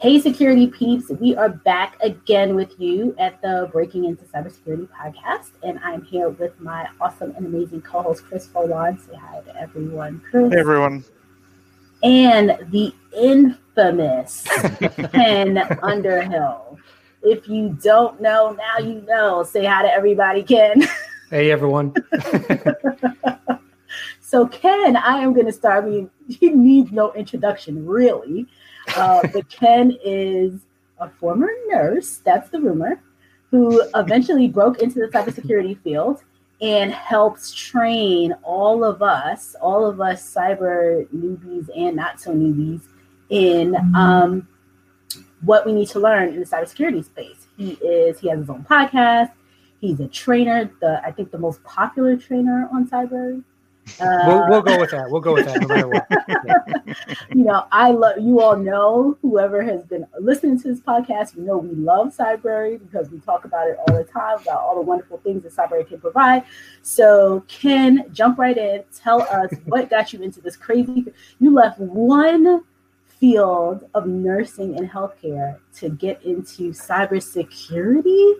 Hey, security peeps, we are back again with you at the Breaking Into Cybersecurity podcast. And I'm here with my awesome and amazing co host, Chris Foulon. Say hi to everyone, Chris. Hey, everyone. And the infamous Ken Underhill. If you don't know, now you know. Say hi to everybody, Ken. Hey, everyone. so, Ken, I am going to start. I mean, he needs no introduction, really. Uh, but Ken is a former nurse, that's the rumor, who eventually broke into the cybersecurity field and helps train all of us, all of us cyber newbies and not so newbies, in um, what we need to learn in the cybersecurity space. He is he has his own podcast. He's a trainer, the I think the most popular trainer on cyber uh, we'll, we'll go with that. We'll go with that no matter what. Yeah. you know, I love you all know whoever has been listening to this podcast, you know we love Cybrary because we talk about it all the time about all the wonderful things that Cybrary can provide. So, Ken, jump right in. Tell us what got you into this crazy. You left one field of nursing and healthcare to get into cybersecurity.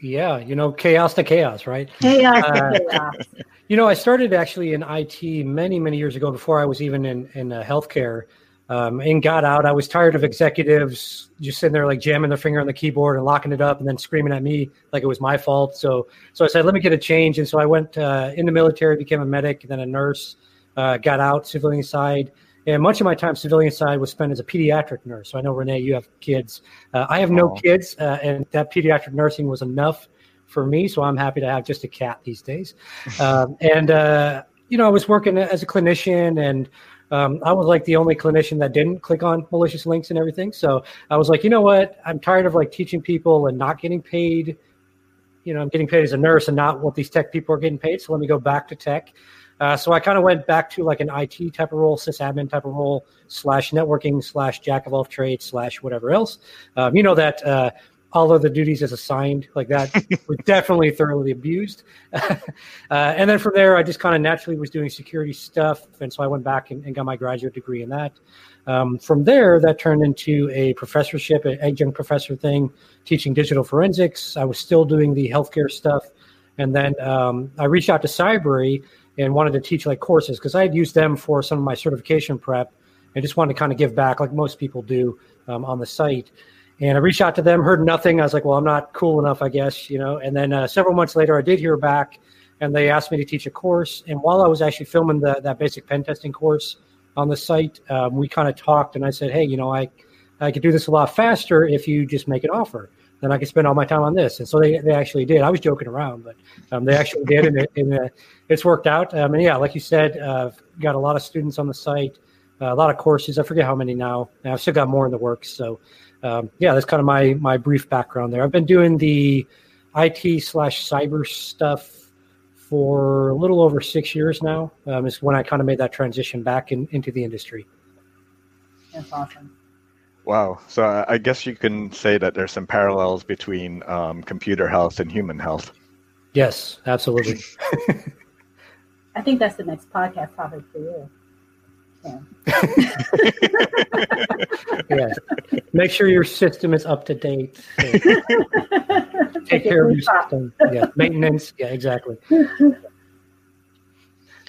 Yeah, you know, chaos to chaos, right? Chaos uh, to chaos. You know, I started actually in IT many, many years ago before I was even in in uh, healthcare, um, and got out. I was tired of executives just sitting there like jamming their finger on the keyboard and locking it up, and then screaming at me like it was my fault. So, so I said, let me get a change, and so I went uh, in the military, became a medic, then a nurse, uh, got out civilian side. And much of my time civilian side was spent as a pediatric nurse. So I know Renee, you have kids. Uh, I have no oh. kids, uh, and that pediatric nursing was enough for me. So I'm happy to have just a cat these days. Um, and uh, you know, I was working as a clinician, and um, I was like the only clinician that didn't click on malicious links and everything. So I was like, you know what? I'm tired of like teaching people and not getting paid. You know, I'm getting paid as a nurse and not what these tech people are getting paid. So let me go back to tech. Uh, so I kind of went back to like an IT type of role, sysadmin type of role, slash networking, slash jack of all trades, slash whatever else. Um, you know that uh, all of the duties as assigned, like that, were definitely thoroughly abused. uh, and then from there, I just kind of naturally was doing security stuff, and so I went back and, and got my graduate degree in that. Um, from there, that turned into a professorship, an adjunct professor thing, teaching digital forensics. I was still doing the healthcare stuff. And then um, I reached out to Cybrary and wanted to teach like courses because I had used them for some of my certification prep and just wanted to kind of give back like most people do um, on the site. And I reached out to them, heard nothing. I was like, well, I'm not cool enough, I guess, you know. And then uh, several months later, I did hear back, and they asked me to teach a course. And while I was actually filming the, that basic pen testing course on the site, um, we kind of talked, and I said, hey, you know, I I could do this a lot faster if you just make an offer then I could spend all my time on this. And so they, they actually did. I was joking around, but um, they actually did, and, it, and uh, it's worked out. Um, and yeah, like you said, uh, got a lot of students on the site, uh, a lot of courses. I forget how many now. And I've still got more in the works. So um, yeah, that's kind of my my brief background there. I've been doing the IT slash cyber stuff for a little over six years now. Um, is when I kind of made that transition back in, into the industry. That's awesome. Wow. So I guess you can say that there's some parallels between um, computer health and human health. Yes, absolutely. I think that's the next podcast topic for you. Yeah. yeah. Make sure your system is up to date. Take care of your system. Yeah. Maintenance. Yeah, exactly.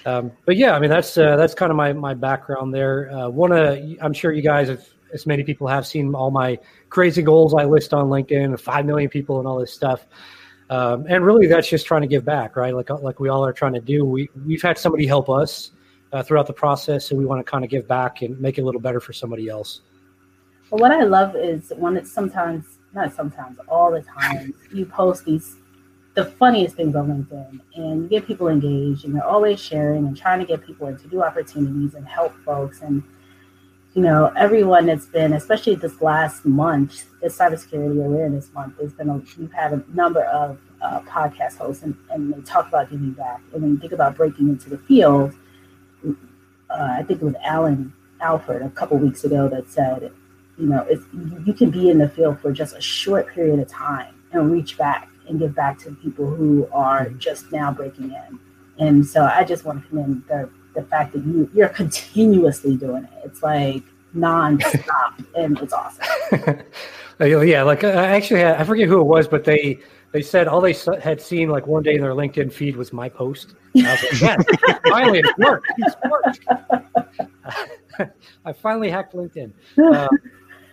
Um, but yeah, I mean that's uh, that's kind of my my background there. Uh, one of I'm sure you guys have as many people have seen all my crazy goals I list on LinkedIn, five million people and all this stuff. Um, and really, that's just trying to give back, right? Like like we all are trying to do. We we've had somebody help us uh, throughout the process, and we want to kind of give back and make it a little better for somebody else. Well, what I love is when it's sometimes not sometimes all the time you post these the funniest things on LinkedIn and you get people engaged and you're always sharing and trying to get people into new opportunities and help folks and you know, everyone that's been, especially this last month, this cybersecurity awareness month, there's been a, we've had a number of uh, podcast hosts and, and they talk about giving back. And when you think about breaking into the field, uh, I think it was Alan Alford a couple weeks ago that said, you know, it's, you can be in the field for just a short period of time and reach back and give back to people who are just now breaking in. And so I just want to commend the the fact that you you're continuously doing it. It's like nonstop, and it's awesome. yeah, like I actually had, I forget who it was, but they they said all they had seen like one day in their LinkedIn feed was my post. I was like, yes, finally it's worked. It's worked. I finally hacked LinkedIn. Uh,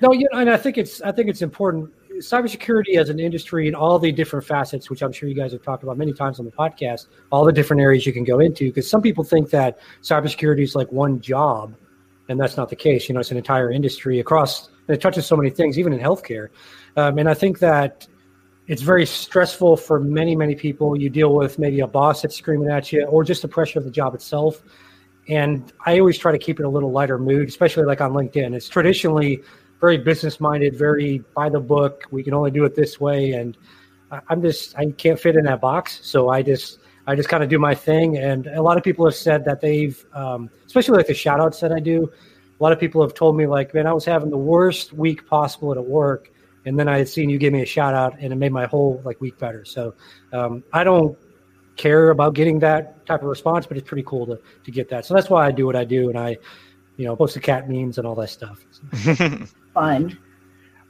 no, you know, and I think it's I think it's important. Cybersecurity as an industry and all the different facets, which I'm sure you guys have talked about many times on the podcast, all the different areas you can go into. Because some people think that cybersecurity is like one job, and that's not the case. You know, it's an entire industry across. it touches so many things, even in healthcare. Um, and I think that it's very stressful for many many people you deal with maybe a boss that's screaming at you or just the pressure of the job itself and i always try to keep it a little lighter mood especially like on linkedin it's traditionally very business minded very by the book we can only do it this way and i'm just i can't fit in that box so i just i just kind of do my thing and a lot of people have said that they've um, especially like the shout outs that i do a lot of people have told me like man i was having the worst week possible at work and then I had seen you give me a shout out, and it made my whole like week better. So um, I don't care about getting that type of response, but it's pretty cool to to get that. So that's why I do what I do, and I, you know, post the cat memes and all that stuff. Fun.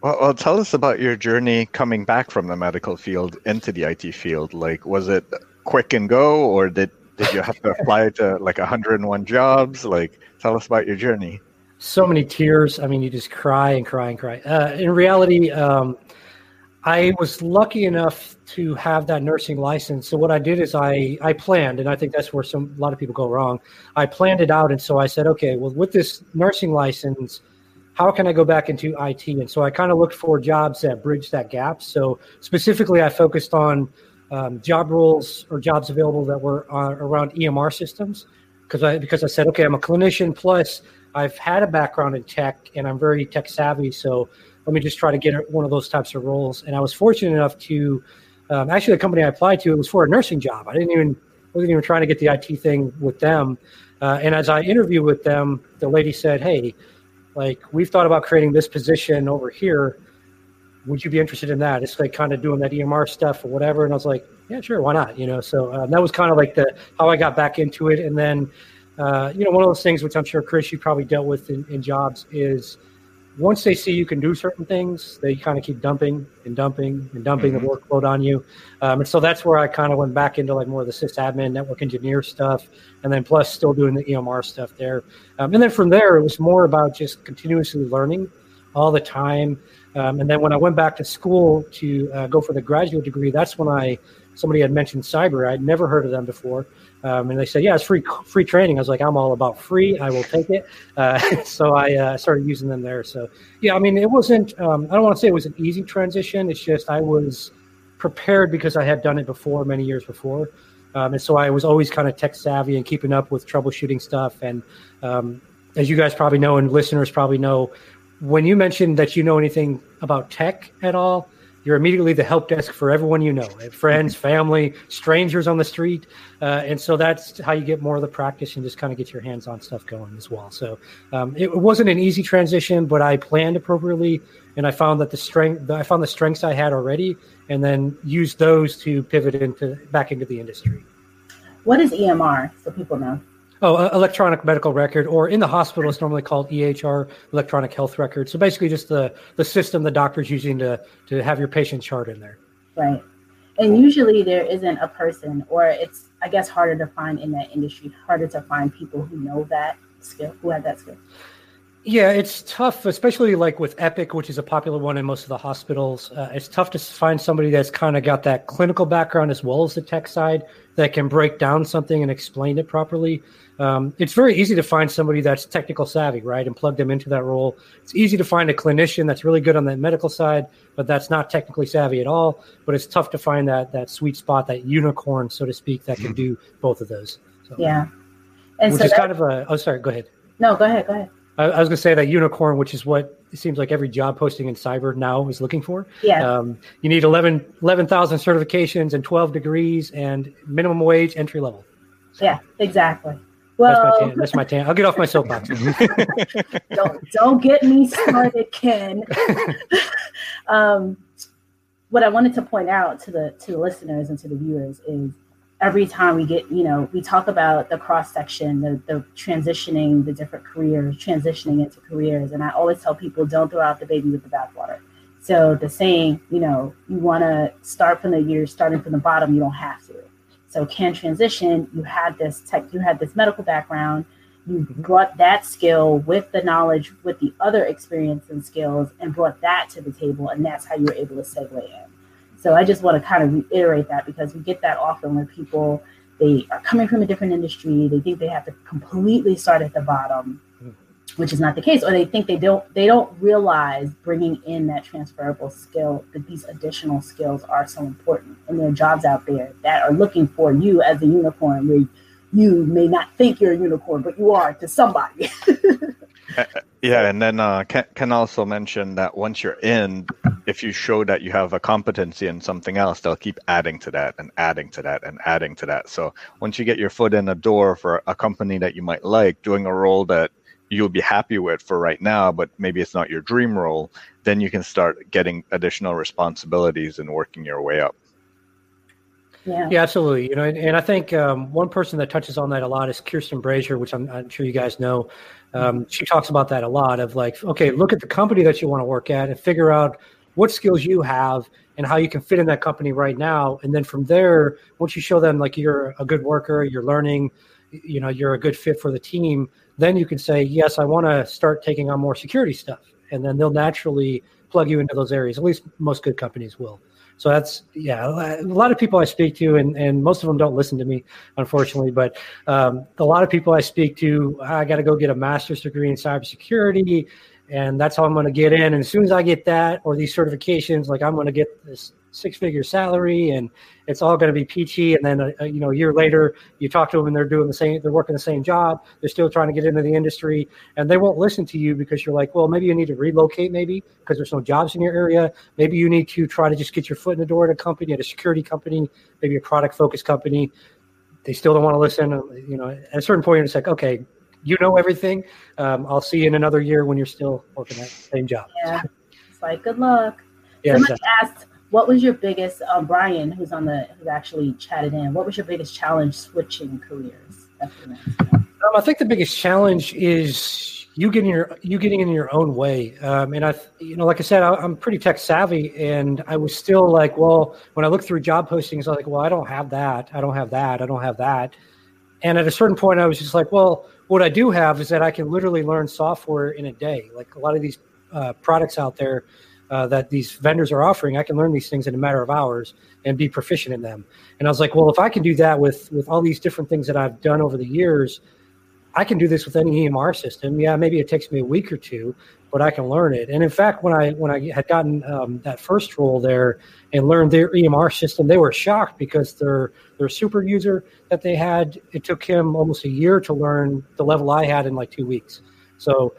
Well, well, tell us about your journey coming back from the medical field into the IT field. Like, was it quick and go, or did did you have to apply to like 101 jobs? Like, tell us about your journey so many tears. I mean, you just cry and cry and cry. Uh, in reality, um, I was lucky enough to have that nursing license. So what I did is I I planned, and I think that's where some a lot of people go wrong. I planned it out, and so I said, okay, well, with this nursing license, how can I go back into IT? And so I kind of looked for jobs that bridge that gap. So specifically, I focused on um, job roles or jobs available that were uh, around EMR systems because I because I said, okay, I'm a clinician plus I've had a background in tech and I'm very tech savvy. So let me just try to get one of those types of roles. And I was fortunate enough to um, actually the company I applied to it was for a nursing job. I didn't even wasn't even trying to get the IT thing with them. Uh, and as I interviewed with them, the lady said, "Hey, like we've thought about creating this position over here. Would you be interested in that? It's like kind of doing that EMR stuff or whatever." And I was like, "Yeah, sure, why not?" You know. So uh, that was kind of like the how I got back into it. And then uh, you know, one of those things which I'm sure Chris you probably dealt with in, in jobs is once they see you can do certain things, they kind of keep dumping and dumping and dumping mm-hmm. the workload on you. Um, and so that's where I kind of went back into like more of the sysadmin, network engineer stuff, and then plus still doing the EMR stuff there. Um, and then from there, it was more about just continuously learning all the time. Um, and then when I went back to school to uh, go for the graduate degree, that's when I somebody had mentioned Cybrary. I'd never heard of them before. Um, and they said, "Yeah, it's free free training." I was like, "I'm all about free. I will take it." Uh, so I uh, started using them there. So yeah, I mean, it wasn't. Um, I don't want to say it was an easy transition. It's just I was prepared because I had done it before many years before, um, and so I was always kind of tech savvy and keeping up with troubleshooting stuff. And um, as you guys probably know, and listeners probably know, when you mentioned that you know anything about tech at all, you're immediately the help desk for everyone you know friends family strangers on the street. Uh, and so that's how you get more of the practice and just kind of get your hands on stuff going as well. So um, it wasn't an easy transition but i planned appropriately and i found that the strength i found the strengths i had already and then used those to pivot into back into the industry. What is emr so people know Oh, uh, electronic medical record, or in the hospital, it's normally called EHR, electronic health record. So basically, just the the system the doctor's using to to have your patient chart in there. Right, and usually there isn't a person, or it's I guess harder to find in that industry, harder to find people who know that skill, who have that skill. Yeah, it's tough, especially like with Epic, which is a popular one in most of the hospitals. Uh, it's tough to find somebody that's kind of got that clinical background as well as the tech side that can break down something and explain it properly. Um, it's very easy to find somebody that's technical savvy, right, and plug them into that role. It's easy to find a clinician that's really good on the medical side, but that's not technically savvy at all. But it's tough to find that that sweet spot, that unicorn, so to speak, that can mm-hmm. do both of those. So, yeah, and which so is that, kind of a. Oh, sorry. Go ahead. No, go ahead. Go ahead. I, I was going to say that unicorn, which is what it seems like every job posting in cyber now is looking for. Yeah. Um, you need 11 11,000 certifications and 12 degrees and minimum wage entry level. So. Yeah, exactly. Well, that's my, that's my tan. I'll get off my soapbox. don't don't get me started, Ken. um, what I wanted to point out to the to the listeners and to the viewers is every time we get, you know, we talk about the cross section, the, the transitioning, the different careers, transitioning into careers. And I always tell people don't throw out the baby with the bathwater. So the saying, you know, you want to start from the year, starting from the bottom, you don't have to. So Ken transition, you had this tech, you had this medical background, you mm-hmm. brought that skill with the knowledge, with the other experience and skills, and brought that to the table. And that's how you were able to segue in. So I just want to kind of reiterate that because we get that often where people they are coming from a different industry, they think they have to completely start at the bottom, which is not the case, or they think they don't they don't realize bringing in that transferable skill that these additional skills are so important, and there are jobs out there that are looking for you as a unicorn where you may not think you're a unicorn, but you are to somebody. Uh, yeah, and then uh, can, can also mention that once you're in, if you show that you have a competency in something else, they'll keep adding to that and adding to that and adding to that. So once you get your foot in the door for a company that you might like, doing a role that you'll be happy with for right now, but maybe it's not your dream role, then you can start getting additional responsibilities and working your way up. Yeah. yeah, absolutely. You know, and, and I think um, one person that touches on that a lot is Kirsten Brazier, which I'm, I'm sure you guys know. Um, she talks about that a lot of like, okay, look at the company that you want to work at and figure out what skills you have and how you can fit in that company right now. And then from there, once you show them like you're a good worker, you're learning, you know, you're a good fit for the team, then you can say, yes, I want to start taking on more security stuff. And then they'll naturally plug you into those areas. At least most good companies will. So that's yeah. A lot of people I speak to, and, and most of them don't listen to me, unfortunately. But um, a lot of people I speak to, I got to go get a master's degree in cybersecurity and that's how I'm going to get in. And as soon as I get that or these certifications, like I'm going to get this six figure salary and it's all going to be peachy. And then, uh, you know, a year later, you talk to them and they're doing the same, they're working the same job. They're still trying to get into the industry and they won't listen to you because you're like, well, maybe you need to relocate, maybe because there's no jobs in your area. Maybe you need to try to just get your foot in the door at a company, at a security company, maybe a product focused company. They still don't want to listen. You know, at a certain point, it's like, okay, you know everything. Um, I'll see you in another year when you're still working that same job. Yeah, it's like good luck. Yeah, Somebody exactly. asked, "What was your biggest?" Um, Brian, who's on the who actually chatted in, what was your biggest challenge switching careers? Um, I think the biggest challenge is you getting your you getting in your own way. Um, and I, you know, like I said, I, am pretty tech savvy, and I was still like, well, when I looked through job postings, I was like, well, I don't have that, I don't have that, I don't have that. And at a certain point, I was just like, well, what I do have is that I can literally learn software in a day. Like a lot of these uh, products out there uh, that these vendors are offering, I can learn these things in a matter of hours and be proficient in them. And I was like, well, if I can do that with with all these different things that I've done over the years, I can do this with any EMR system. Yeah, maybe it takes me a week or two, but I can learn it. And in fact, when I when I had gotten um, that first role there and learned their EMR system, they were shocked because their their super user that they had it took him almost a year to learn the level I had in like two weeks. So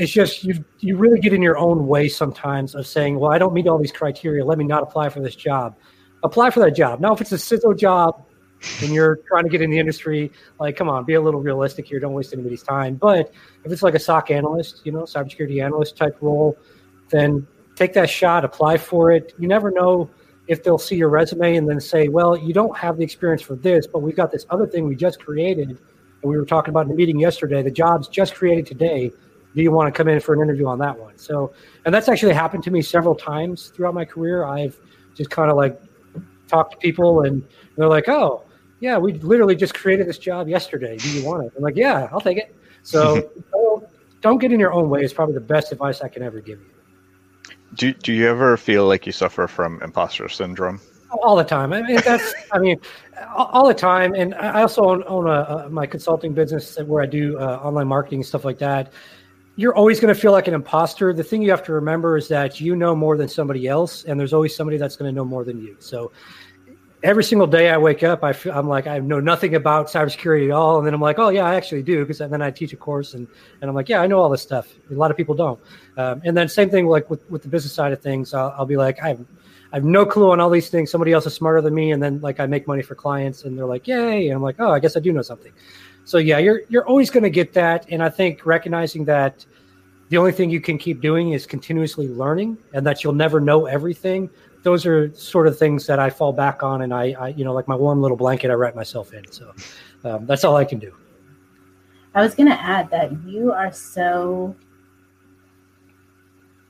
it's just you you really get in your own way sometimes of saying, well, I don't meet all these criteria. Let me not apply for this job. Apply for that job. Now, if it's a CISO job, and you're trying to get in the industry, like, come on, be a little realistic here. Don't waste anybody's time. But if it's like a SOC analyst, you know, cybersecurity analyst type role, then take that shot, apply for it. You never know if they'll see your resume and then say, well, you don't have the experience for this, but we've got this other thing we just created. And we were talking about in the meeting yesterday, the job's just created today. Do you want to come in for an interview on that one? So, and that's actually happened to me several times throughout my career. I've just kind of like talked to people and they're like, oh, yeah, we literally just created this job yesterday. Do you want it? I'm like, yeah, I'll take it. So don't, don't get in your own way is probably the best advice I can ever give you. Do, do you ever feel like you suffer from imposter syndrome? All the time. I mean, that's, I mean, all the time. And I also own, own a, a my consulting business where I do uh, online marketing and stuff like that. You're always going to feel like an imposter. The thing you have to remember is that you know more than somebody else, and there's always somebody that's going to know more than you. So every single day I wake up, I feel, I'm like, I know nothing about cybersecurity at all. And then I'm like, oh, yeah, I actually do. Because then I teach a course and, and I'm like, yeah, I know all this stuff. A lot of people don't. Um, and then same thing like with, with the business side of things, I'll, I'll, be like, I have, I have no clue on all these things. Somebody else is smarter than me. And then like I make money for clients and they're like, yay. And I'm like, oh, I guess I do know something. So yeah, you're, you're always going to get that. And I think recognizing that the only thing you can keep doing is continuously learning and that you'll never know everything those are sort of things that I fall back on, and I, I you know, like my warm little blanket, I wrap myself in. So um, that's all I can do. I was going to add that you are so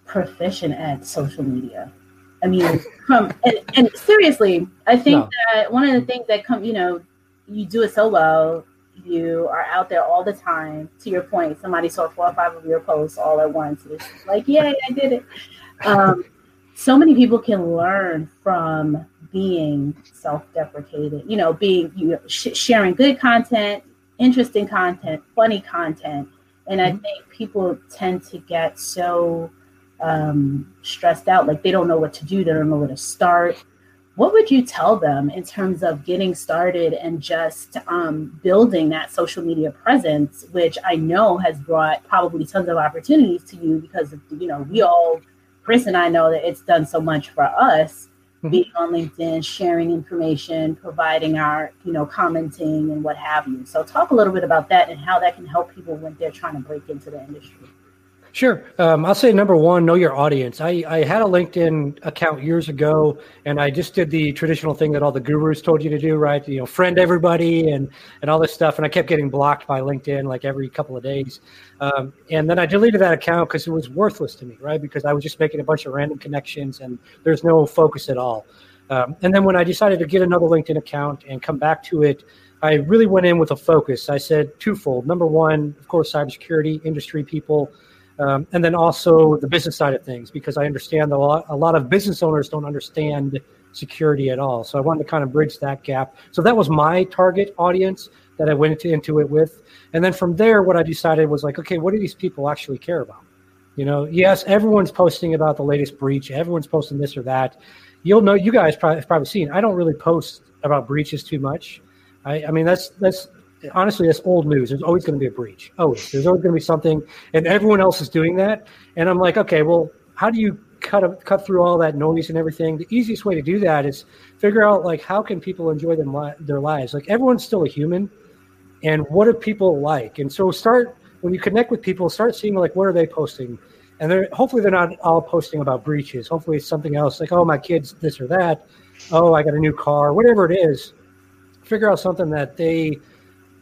proficient at social media. I mean, from and, and seriously, I think no. that one of the things that come, you know, you do it so well. You are out there all the time. To your point, somebody saw four or five of your posts all at once. It's like, yay, I did it. Um, so many people can learn from being self-deprecating. You know, being you sh- sharing good content, interesting content, funny content, and I mm-hmm. think people tend to get so um, stressed out, like they don't know what to do, they don't know where to start. What would you tell them in terms of getting started and just um, building that social media presence, which I know has brought probably tons of opportunities to you because you know we all, Chris and I know that it's done so much for us mm-hmm. being on LinkedIn, sharing information, providing our, you know, commenting and what have you. So talk a little bit about that and how that can help people when they're trying to break into the industry. Sure. Um, I'll say number one, know your audience. I, I had a LinkedIn account years ago, and I just did the traditional thing that all the gurus told you to do, right? You know, friend everybody and and all this stuff. And I kept getting blocked by LinkedIn like every couple of days. Um, and then I deleted that account because it was worthless to me, right? Because I was just making a bunch of random connections, and there's no focus at all. Um, and then when I decided to get another LinkedIn account and come back to it, I really went in with a focus. I said twofold. Number one, of course, cybersecurity industry people um, and then also the business side of things, because I understand a lot, a lot of business owners don't understand security at all. So I wanted to kind of bridge that gap. So that was my target audience that I went into, into it with. And then from there, what I decided was like, okay, what do these people actually care about? You know, yes, everyone's posting about the latest breach. Everyone's posting this or that. You'll know, you guys probably have probably seen. I don't really post about breaches too much. I, I mean, that's that's honestly, that's old news. There's always going to be a breach. Always. There's always going to be something, and everyone else is doing that. And I'm like, okay, well, how do you cut a, cut through all that noise and everything? The easiest way to do that is figure out like how can people enjoy them li- their lives. Like everyone's still a human, and what do people like? And so start when you connect with people, start seeing like what are they posting. And they're hopefully they're not all posting about breaches. Hopefully it's something else like, oh, my kids this or that. Oh, I got a new car, whatever it is. Figure out something that they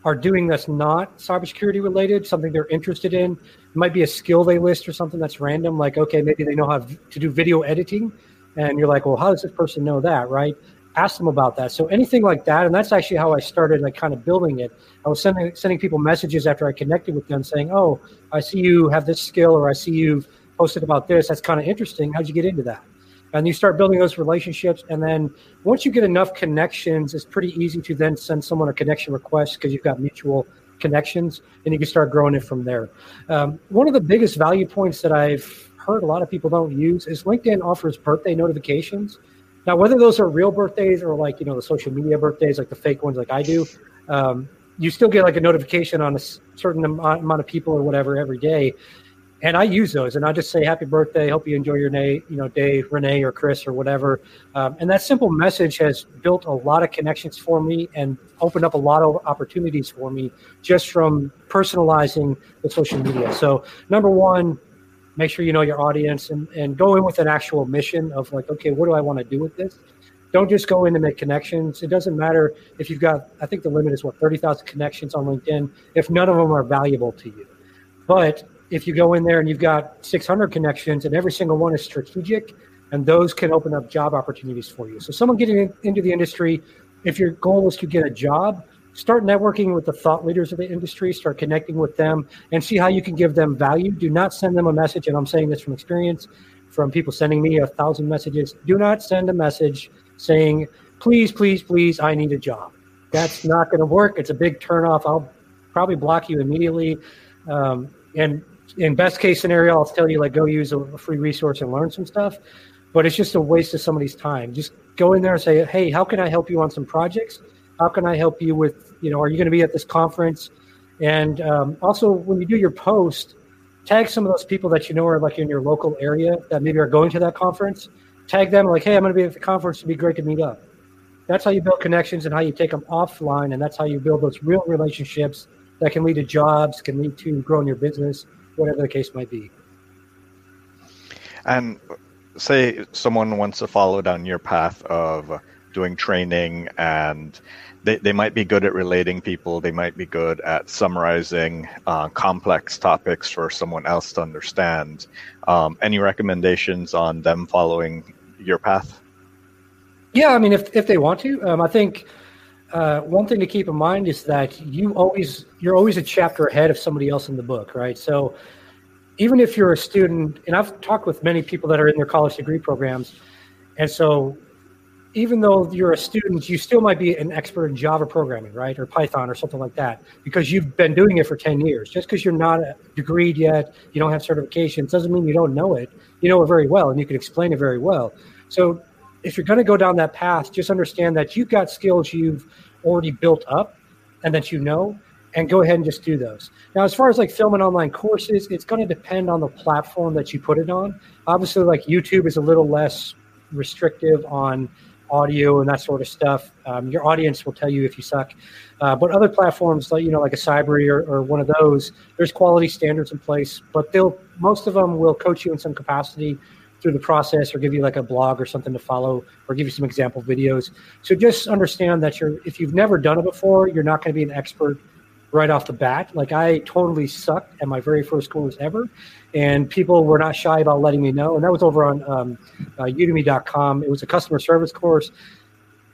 are doing that's not cybersecurity related, something they're interested in. It might be a skill they list or something that's random, like, okay, maybe they know how to do video editing. And you're like, well, how does this person know that, right? Ask them about that. So anything like that, and that's actually how I started, like, kind of building it. I was sending sending people messages after I connected with them, saying, "Oh, I see you have this skill, or I see you've posted about this. That's kind of interesting. How'd you get into that?" And you start building those relationships and then once you get enough connections it's pretty easy to then send someone a connection request because you've got mutual connections and you can start growing it from there. Um, one of the biggest value points that i've heard a lot of people don't use is linkedin offers birthday notifications. Now whether those are real birthdays or like you know the social media birthdays like the fake ones like i do um, you still get like a notification on a certain amount of people or whatever every day and I use those, and I just say happy birthday. Hope you enjoy your day, you know, day, Renee or Chris or whatever. Um, and that simple message has built a lot of connections for me and opened up a lot of opportunities for me just from personalizing the social media. So number one, make sure you know your audience and, and go in with an actual mission of like, okay, what do I want to do with this? Don't just go in to make connections. It doesn't matter if you've got, I think the limit is what, 30,000 connections on LinkedIn, if none of them are valuable to you. But if you go in there and you've got 600 connections and every single one is strategic, and those can open up job opportunities for you. So, someone getting in, into the industry, if your goal is to get a job, start networking with the thought leaders of the industry, start connecting with them, and see how you can give them value. Do not send them a message, and I'm saying this from experience, from people sending me a thousand messages. Do not send a message saying, please, please, please, I need a job. That's not going to work. It's a big turnoff. I'll probably block you immediately. Um, and in best case scenario, I'll tell you like go use a, a free resource and learn some stuff. But it's just a waste of somebody's time. Just go in there and say, hey, how can I help you on some projects? How can I help you with, you know, are you going to be at this conference? And um, also, when you do your post, tag some of those people that you know are like in your local area that maybe are going to that conference. Tag them like, hey, I'm going to be at the conference. It'd be great to meet up. That's how you build connections and how you take them offline, and that's how you build those real relationships that can lead to jobs, can lead to growing your business, whatever the case might be. And say someone wants to follow down your path of doing training and they, they might be good at relating people. They might be good at summarizing uh, complex topics for someone else to understand. Um, any recommendations on them following your path? Yeah i mean if, if they want to um, i think uh, one thing to keep in mind is that you always you're always a chapter ahead of somebody else in the book right so even if you're a student and i've talked with many people that are in their college degree programs and so even though you're a student, you still might be an expert in Java programming, right, or Python or something like that, because you've been doing it for 10 years. Just because you're not a degreed yet, you don't have certifications, doesn't mean you don't know it. You know it very well, and you can explain it very well. So if you're going to go down that path, just understand that you've got skills you've already built up and that you know, and go ahead and just do those. Now, as far as like filming online courses, it's going to depend on the platform that you put it on. Obviously, like YouTube is a little less restrictive on audio and that sort of stuff. Um, your audience will tell you if you suck. Uh, but other platforms like you know like a Cybrary or, or one of those, there's quality standards in place. But they'll most of them will coach you in some capacity through the process or give you like a blog or something to follow or give you some example videos. So just understand that you're if you've never done it before, you're not going to be an expert right off the bat. Like I totally sucked at my very first course ever, and people were not shy about letting me know. And that was over on um, uh, Udemy.com. It was a customer service course.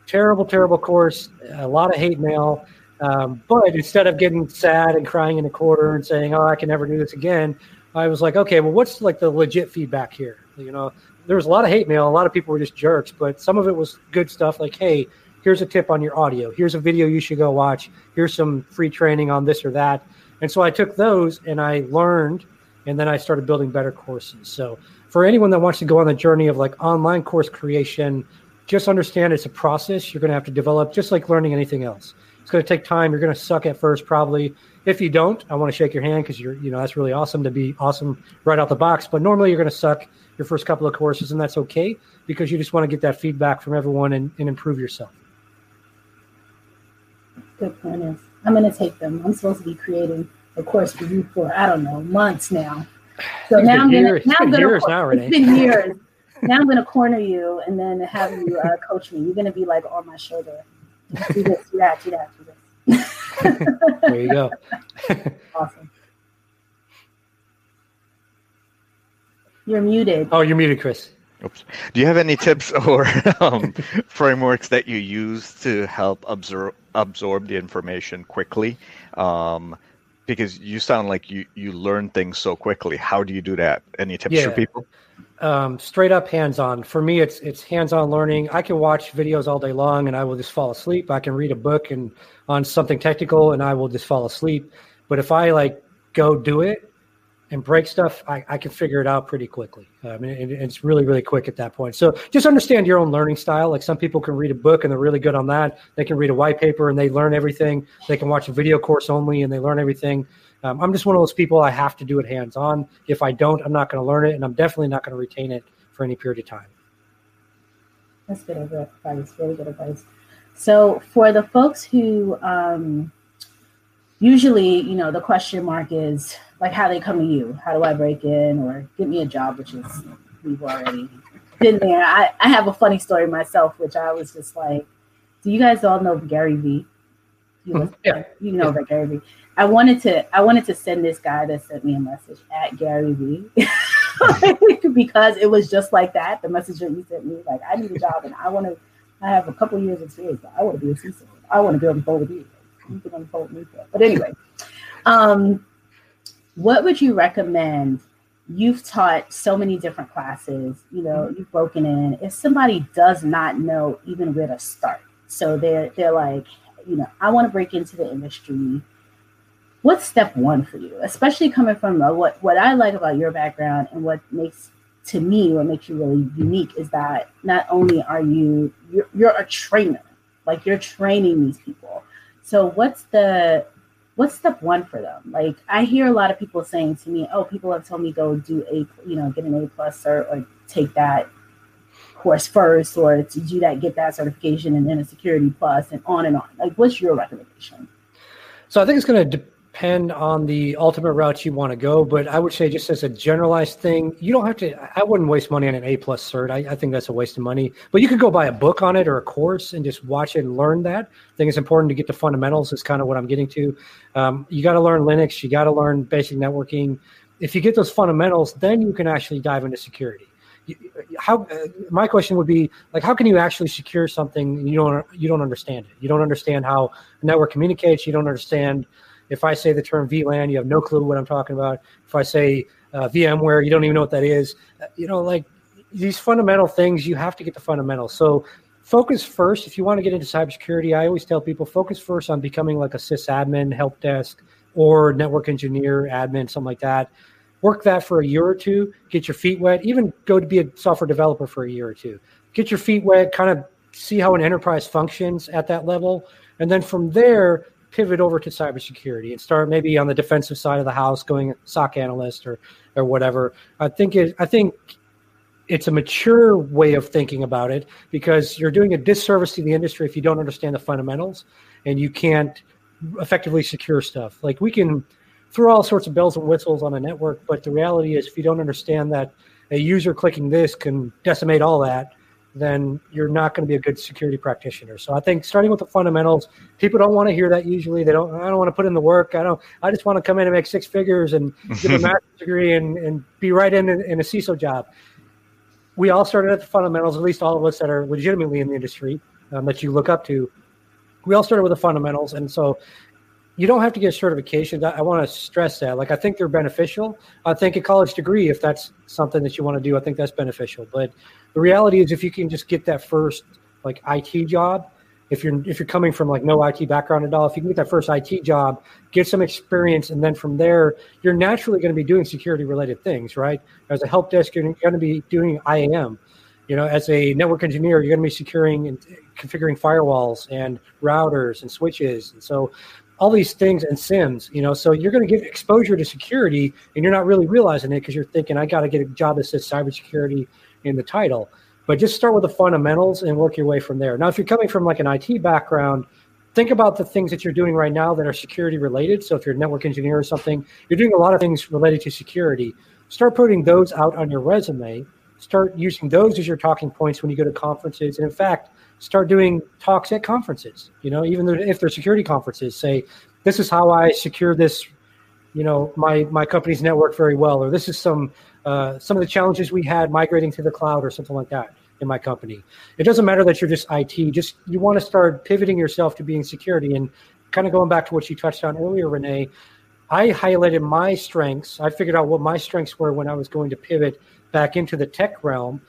Terrible, terrible course. A lot of hate mail. Um, but instead of getting sad and crying in a corner and saying, "Oh, I can never do this again," I was like, "Okay, well, what's like the legit feedback here?" You know, there was a lot of hate mail. A lot of people were just jerks, but some of it was good stuff. Like, "Hey, here's a tip on your audio. Here's a video you should go watch. Here's some free training on this or that." And so I took those and I learned and then I started building better courses. So for anyone that wants to go on the journey of like online course creation, just understand it's a process you're going to have to develop, just like learning anything else. It's going to take time. You're going to suck at first, probably. If you don't, I want to shake your hand because you're, you know, that's really awesome to be awesome right out the box. But normally you're going to suck your first couple of courses, and that's okay because you just want to get that feedback from everyone and, and improve yourself. Good is I'm going to take them. I'm supposed to be creating a course, for you for I don't know months now. So now I'm, gonna, now I'm gonna, now, Renee. It's been years. now I'm gonna corner you and then have you uh, coach me. You're gonna be like on my shoulder. Do this, do that, do that, do this. there you go. awesome. You're muted. Oh, you're muted, Chris. Oops. Do you have any tips or um, frameworks that you use to help absorb absorb the information quickly? Um, because you sound like you you learn things so quickly. How do you do that? Any tips yeah. for people? Um, straight up hands on. For me, it's it's hands on learning. I can watch videos all day long and I will just fall asleep. I can read a book and on something technical and I will just fall asleep. But if I like go do it, and break stuff, I, I can figure it out pretty quickly. I mean, it, it's really, really quick at that point. So just understand your own learning style. Like some people can read a book and they're really good on that. They can read a white paper and they learn everything. They can watch a video course only and they learn everything. Um, I'm just one of those people. I have to do it hands on. If I don't, I'm not going to learn it, and I'm definitely not going to retain it for any period of time. That's good advice. Really good advice. So for the folks who um, usually, you know, the question mark is like how they come to you. How do I break in or get me a job, which is we've already been there. I, I have a funny story myself, which I was just like, do you guys all know Gary Vee? You, know, yeah. you know that Gary Vee. I wanted to I wanted to send this guy that sent me a message at Gary Vee because it was just like that. The message that you sent me, like I need a job and I want to. I have a couple years experience, but I want to be a CISO. I want to be on the phone with you. You can on the phone with me for. But anyway, um, what would you recommend? You've taught so many different classes, you know, mm-hmm. you've broken in. If somebody does not know even where to start, so they're they're like, you know, I want to break into the industry. What's step one for you, especially coming from what what I like about your background and what makes to me what makes you really unique is that not only are you you're, you're a trainer, like you're training these people. So what's the what's step one for them? Like I hear a lot of people saying to me, "Oh, people have told me go do a, you know, get an A plus or, or take that course first, or to do that, get that certification, and then a security plus, and on and on." Like, what's your recommendation? So I think it's going to de- depend on the ultimate route you want to go, but I would say just as a generalized thing, you don't have to. I wouldn't waste money on an A plus cert. I, I, think that's a waste of money. But you could go buy a book on it or a course and just watch it and learn that. I think it's important to get the fundamentals. Is kind of what I'm getting to. Um, you got to learn Linux. You got to learn basic networking. If you get those fundamentals, then you can actually dive into security. How uh, my question would be like, how can you actually secure something you don't you don't understand it? You don't understand how a network communicates. You don't understand if I say the term VLAN, you have no clue what I'm talking about. If I say uh, VMware, you don't even know what that is. Uh, you know, like these fundamental things, you have to get the fundamentals. So focus first. If you want to get into cybersecurity, I always tell people focus first on becoming like a sysadmin, help desk, or network engineer, admin, something like that. Work that for a year or two, get your feet wet, even go to be a software developer for a year or two. Get your feet wet, kind of see how an enterprise functions at that level. And then from there, pivot over to cybersecurity and start maybe on the defensive side of the house, going SOC analyst or or whatever. I think it, I think it's a mature way of thinking about it because you're doing a disservice to the industry if you don't understand the fundamentals and you can't effectively secure stuff. Like we can throw all sorts of bells and whistles on a network, but the reality is if you don't understand that a user clicking this can decimate all that, then you're not going to be a good security practitioner. So I think starting with the fundamentals, people don't want to hear that usually. They don't. I don't want to put in the work. I don't. I just want to come in and make six figures and get a master's degree and, and be right in, in a CISO job. We all started at the fundamentals. At least all of us that are legitimately in the industry um, that you look up to. We all started with the fundamentals, and so you don't have to get certifications. I, I want to stress that. Like, I think they're beneficial. I think a college degree, if that's something that you want to do, I think that's beneficial. But the reality is, if you can just get that first like IT job, if you're if you're coming from like no IT background at all, if you can get that first IT job, get some experience, and then from there, you're naturally going to be doing security related things, right? As a help desk, you're going to be doing IAM. You know, as a network engineer, you're going to be securing and configuring firewalls and routers and switches. And so all these things and SIEMs you know, so you're going to get exposure to security and you're not really realizing it because you're thinking, I got to get a job that says cybersecurity in the title. But just start with the fundamentals and work your way from there. Now, if you're coming from like an IT background, think about the things that you're doing right now that are security related. So if you're a network engineer or something, you're doing a lot of things related to security. Start putting those out on your resume. Start using those as your talking points when you go to conferences. And in fact, start doing talks at conferences. You know, even if they're security conferences, say, "This is how I secure this." You know, my my company's network very well, or this is some uh, some of the challenges we had migrating to the cloud, or something like that in my company. It doesn't matter that you're just IT. Just you want to start pivoting yourself to being security, and kind of going back to what you touched on earlier, Renee. I highlighted my strengths. I figured out what my strengths were when I was going to pivot back into the tech realm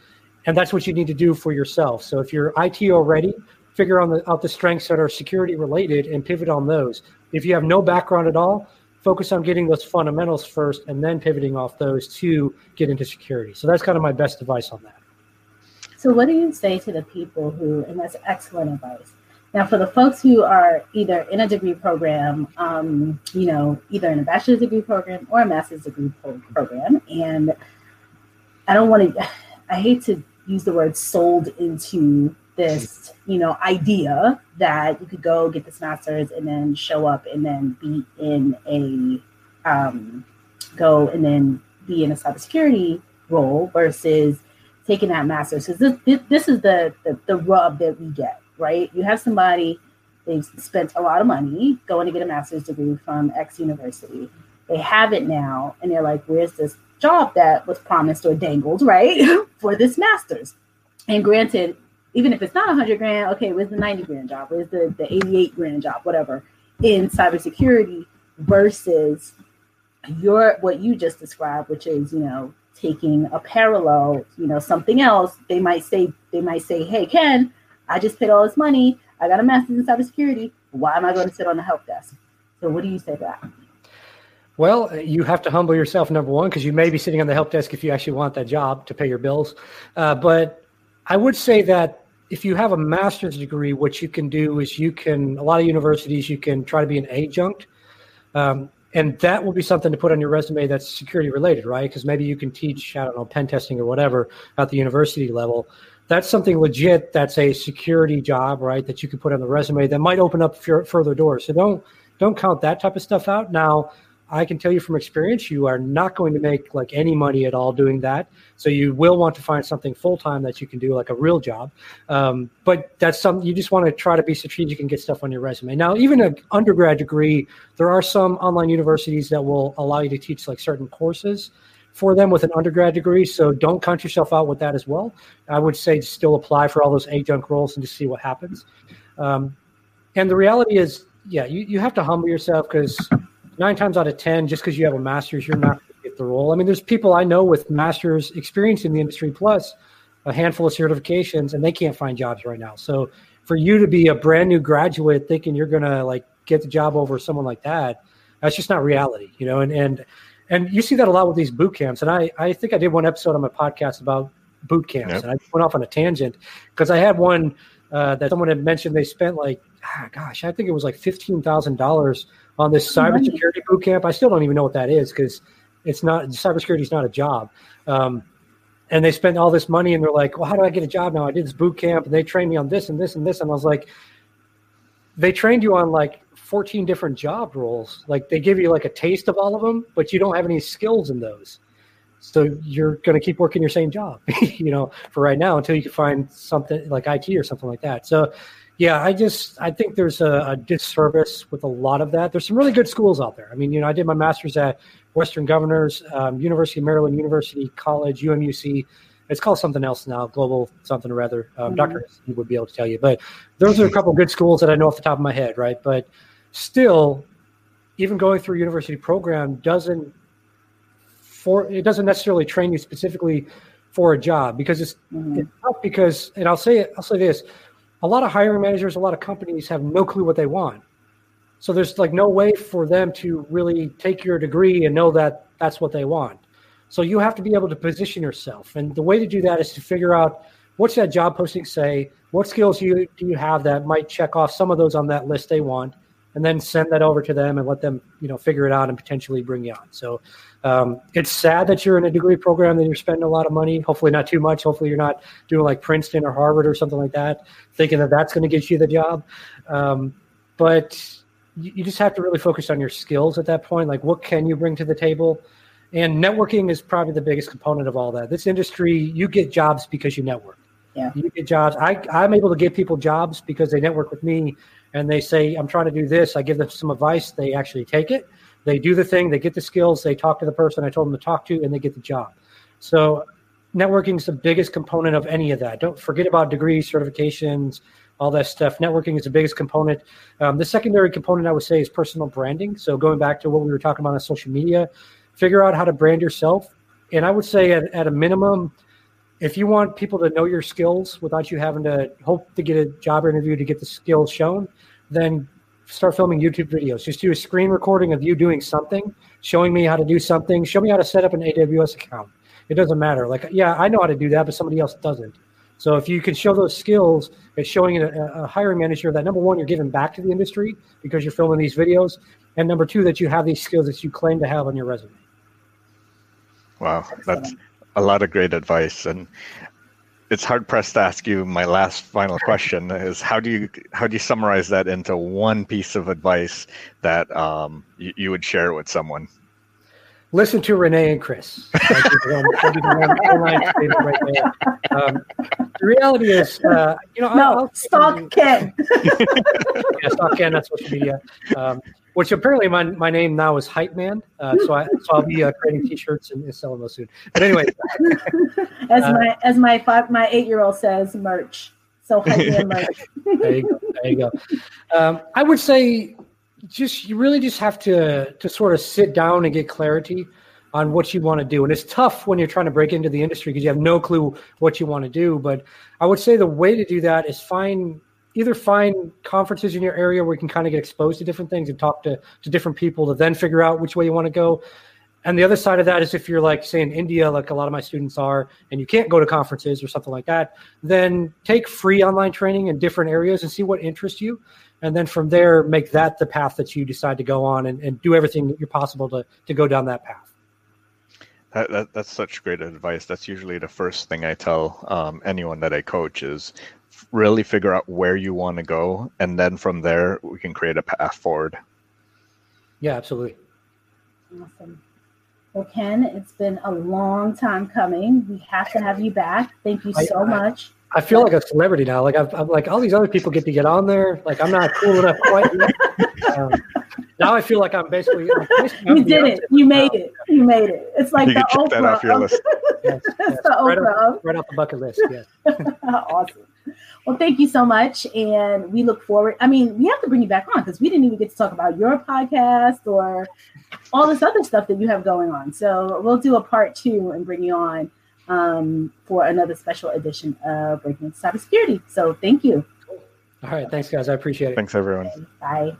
and that's what you need to do for yourself. So if you're IT already, figure on the, out the strengths that are security related and pivot on those. If you have no background at all, focus on getting those fundamentals first and then pivoting off those to get into security. So that's kind of my best advice on that. So what do you say to the people who, and that's excellent advice. Now, for the folks who are either in a degree program, um, you know, either in a bachelor's degree program or a master's degree program, and I don't want to, I hate to use the word sold into this, you know, idea that you could go get this master's and then show up and then be in a um, go and then be in a cybersecurity role versus taking that master's. Because this, this is the, the the rub that we get, right? You have somebody they've spent a lot of money going to get a master's degree from X university. They have it now, and they're like, "Where's this job that was promised or dangled, right, for this master's. And granted, even if it's not 100 grand, okay, where's the 90 grand job? Where's the, the 88 grand job, whatever, in cybersecurity versus your what you just described, which is, you know, taking a parallel, you know, something else. They might say, they might say, hey, Ken, I just paid all this money. I got a master's in cybersecurity. Why am I going to sit on the help desk? So what do you say to that? Well, uh, you have to humble yourself, number one, because you may be sitting on the help desk if you actually want that job to pay your bills. Uh, but I would say that if you have a master's degree, what you can do is you can, a lot of universities, you can try to be an adjunct. Um, and that will be something to put on your resume that's security related, right? Because maybe you can teach, I don't know, pen testing or whatever at the university level. That's something legit that's a security job, right? That you can put on the resume that might open up further doors. So don't don't count that type of stuff out. Now, I can tell you from experience, you are not going to make like any money at all doing that. So you will want to find something full time that you can do, like a real job. Um, but that's something you just want to try to be strategic and get stuff on your resume. Now, even an undergrad degree, there are some online universities that will allow you to teach like certain courses for them with an undergrad degree. So don't count yourself out with that as well. I would say still apply for all those adjunct roles and just see what happens. Um, and the reality is, yeah, you, you have to humble yourself because nine times out of ten, just because you have a master's, you're not going to get the role. I mean, there's people I know with master's experience in the industry plus a handful of certifications, and they can't find jobs right now. So for you to be a brand new graduate thinking you're going to like get the job over someone like that, that's just not reality, you know. And and and you see that a lot with these boot camps. And I I think I did one episode on my podcast about boot camps, yep. and I went off on a tangent because I had one uh, that someone had mentioned they spent like gosh, I think it was like fifteen thousand dollars on this cybersecurity boot camp. I still don't even know what that is because it's not cybersecurity is not a job. Um, and they spent all this money and they're like, well, how do I get a job now? I did this boot camp and they trained me on this and this and this. And I was like, they trained you on like 14 different job roles. Like they give you like a taste of all of them, but you don't have any skills in those. So you're going to keep working your same job, you know, for right now until you can find something like IT or something like that. So yeah, I just I think there's a, a, disservice with a lot of that. There's some really good schools out there. I mean, you know, I did my master's at Western Governors, um, University of Maryland, University College, UMUC. It's called something else now, Global something or other. Um, mm-hmm. Doctor would be able to tell you, but those are a couple good schools that I know off the top of my head, right? But still, even going through a university program doesn't for it doesn't necessarily train you specifically for a job because it's, mm-hmm. it's tough because and I'll say it, I'll say this a lot of hiring managers, a lot of companies have no clue what they want. So there's like no way for them to really take your degree and know that that's what they want. So you have to be able to position yourself. And the way to do that is to figure out what's that job posting say, what skills you do you have that might check off some of those on that list they want, and then send that over to them and let them, you know, figure it out and potentially bring you on. So um, it's sad that you're in a degree program that you're spending a lot of money. Hopefully, not too much. Hopefully, you're not doing like Princeton or Harvard or something like that, thinking that that's going to get you the job. Um, but you, you just have to really focus on your skills at that point. Like, what can you bring to the table? And networking is probably the biggest component of all that. This industry, you get jobs because you network. Yeah. You get jobs. I, I'm able to give people jobs because they network with me and they say, I'm trying to do this. I give them some advice. They actually take it they do the thing, they get the skills, they talk to the person I told them to talk to, and they get the job. So networking is the biggest component of any of that. Don't forget about degrees, certifications, all that stuff. Networking is the biggest component. Um, the secondary component I would say is personal branding. So going back to what we were talking about on social media, figure out how to brand yourself. And I would say at, at a minimum, if you want people to know your skills without you having to hope to get a job interview to get the skills shown, then start filming YouTube videos. Just do a screen recording of you doing something, showing me how to do something. Show me how to set up an AWS account. It doesn't matter. Like, yeah, I know how to do that, but somebody else doesn't. So if you can show those skills, it's showing a, a hiring manager that number one, you're giving back to the industry because you're filming these videos, and number two, that you have these skills that you claim to have on your resume. Wow, that's a lot of great advice, and it's hard pressed to ask you my last final question is how do you how do you summarize that into one piece of advice that um, you, you would share with someone? Listen to renee and chris. Um, the reality is uh, you know no I'll, stalk ken. Yeah stalk ken that's social media um, which apparently my, my name now is Hype Man. Uh, so I so I'll be uh, creating T-shirts and, and, selling those soon. But anyway, as uh, my as my five, my eight year old says, merch. So Hype Man merch. there you go. There you go. Um, I would say just you really just have to to sort of sit down and get clarity on what you want to do. And it's tough when you're trying to break into the industry because you have no clue what you want to do. But I would say the way to do that is find either find conferences in your area where you can kind of get exposed to different things and talk to, to different people to then figure out which way you want to go. And the other side of that is if you're like, say, in India, like a lot of my students are, and you can't go to conferences or something like that, then take free online training in different areas and see what interests you. And then from there, make that the path that you decide to go on and, and do everything that you're possible to, to go down that path. That, that, that's such great advice. That's usually the first thing I tell um, anyone that I coach is really figure out where you want to go, and then from there we can create a path forward. Yeah, absolutely. Awesome. Well, Ken, it's been a long time coming. We have to have you back. Thank you so I, much. I feel like a celebrity now. Like I've, I'm like all these other people get to get on there. Like I'm not cool enough quite yet. Um, now I feel like I'm basically. basically you did it. You made now. it. You made it. It's like you the Oprah. That off your list. yes, yes. the right Oprah. Off, right off the bucket list. Yes. awesome. Well, thank you so much, and we look forward. I mean, we have to bring you back on because we didn't even get to talk about your podcast or all this other stuff that you have going on. So we'll do a part two and bring you on um, for another special edition of Breaking Cybersecurity. So thank you. All right, thanks, guys. I appreciate it. Thanks, everyone. Bye.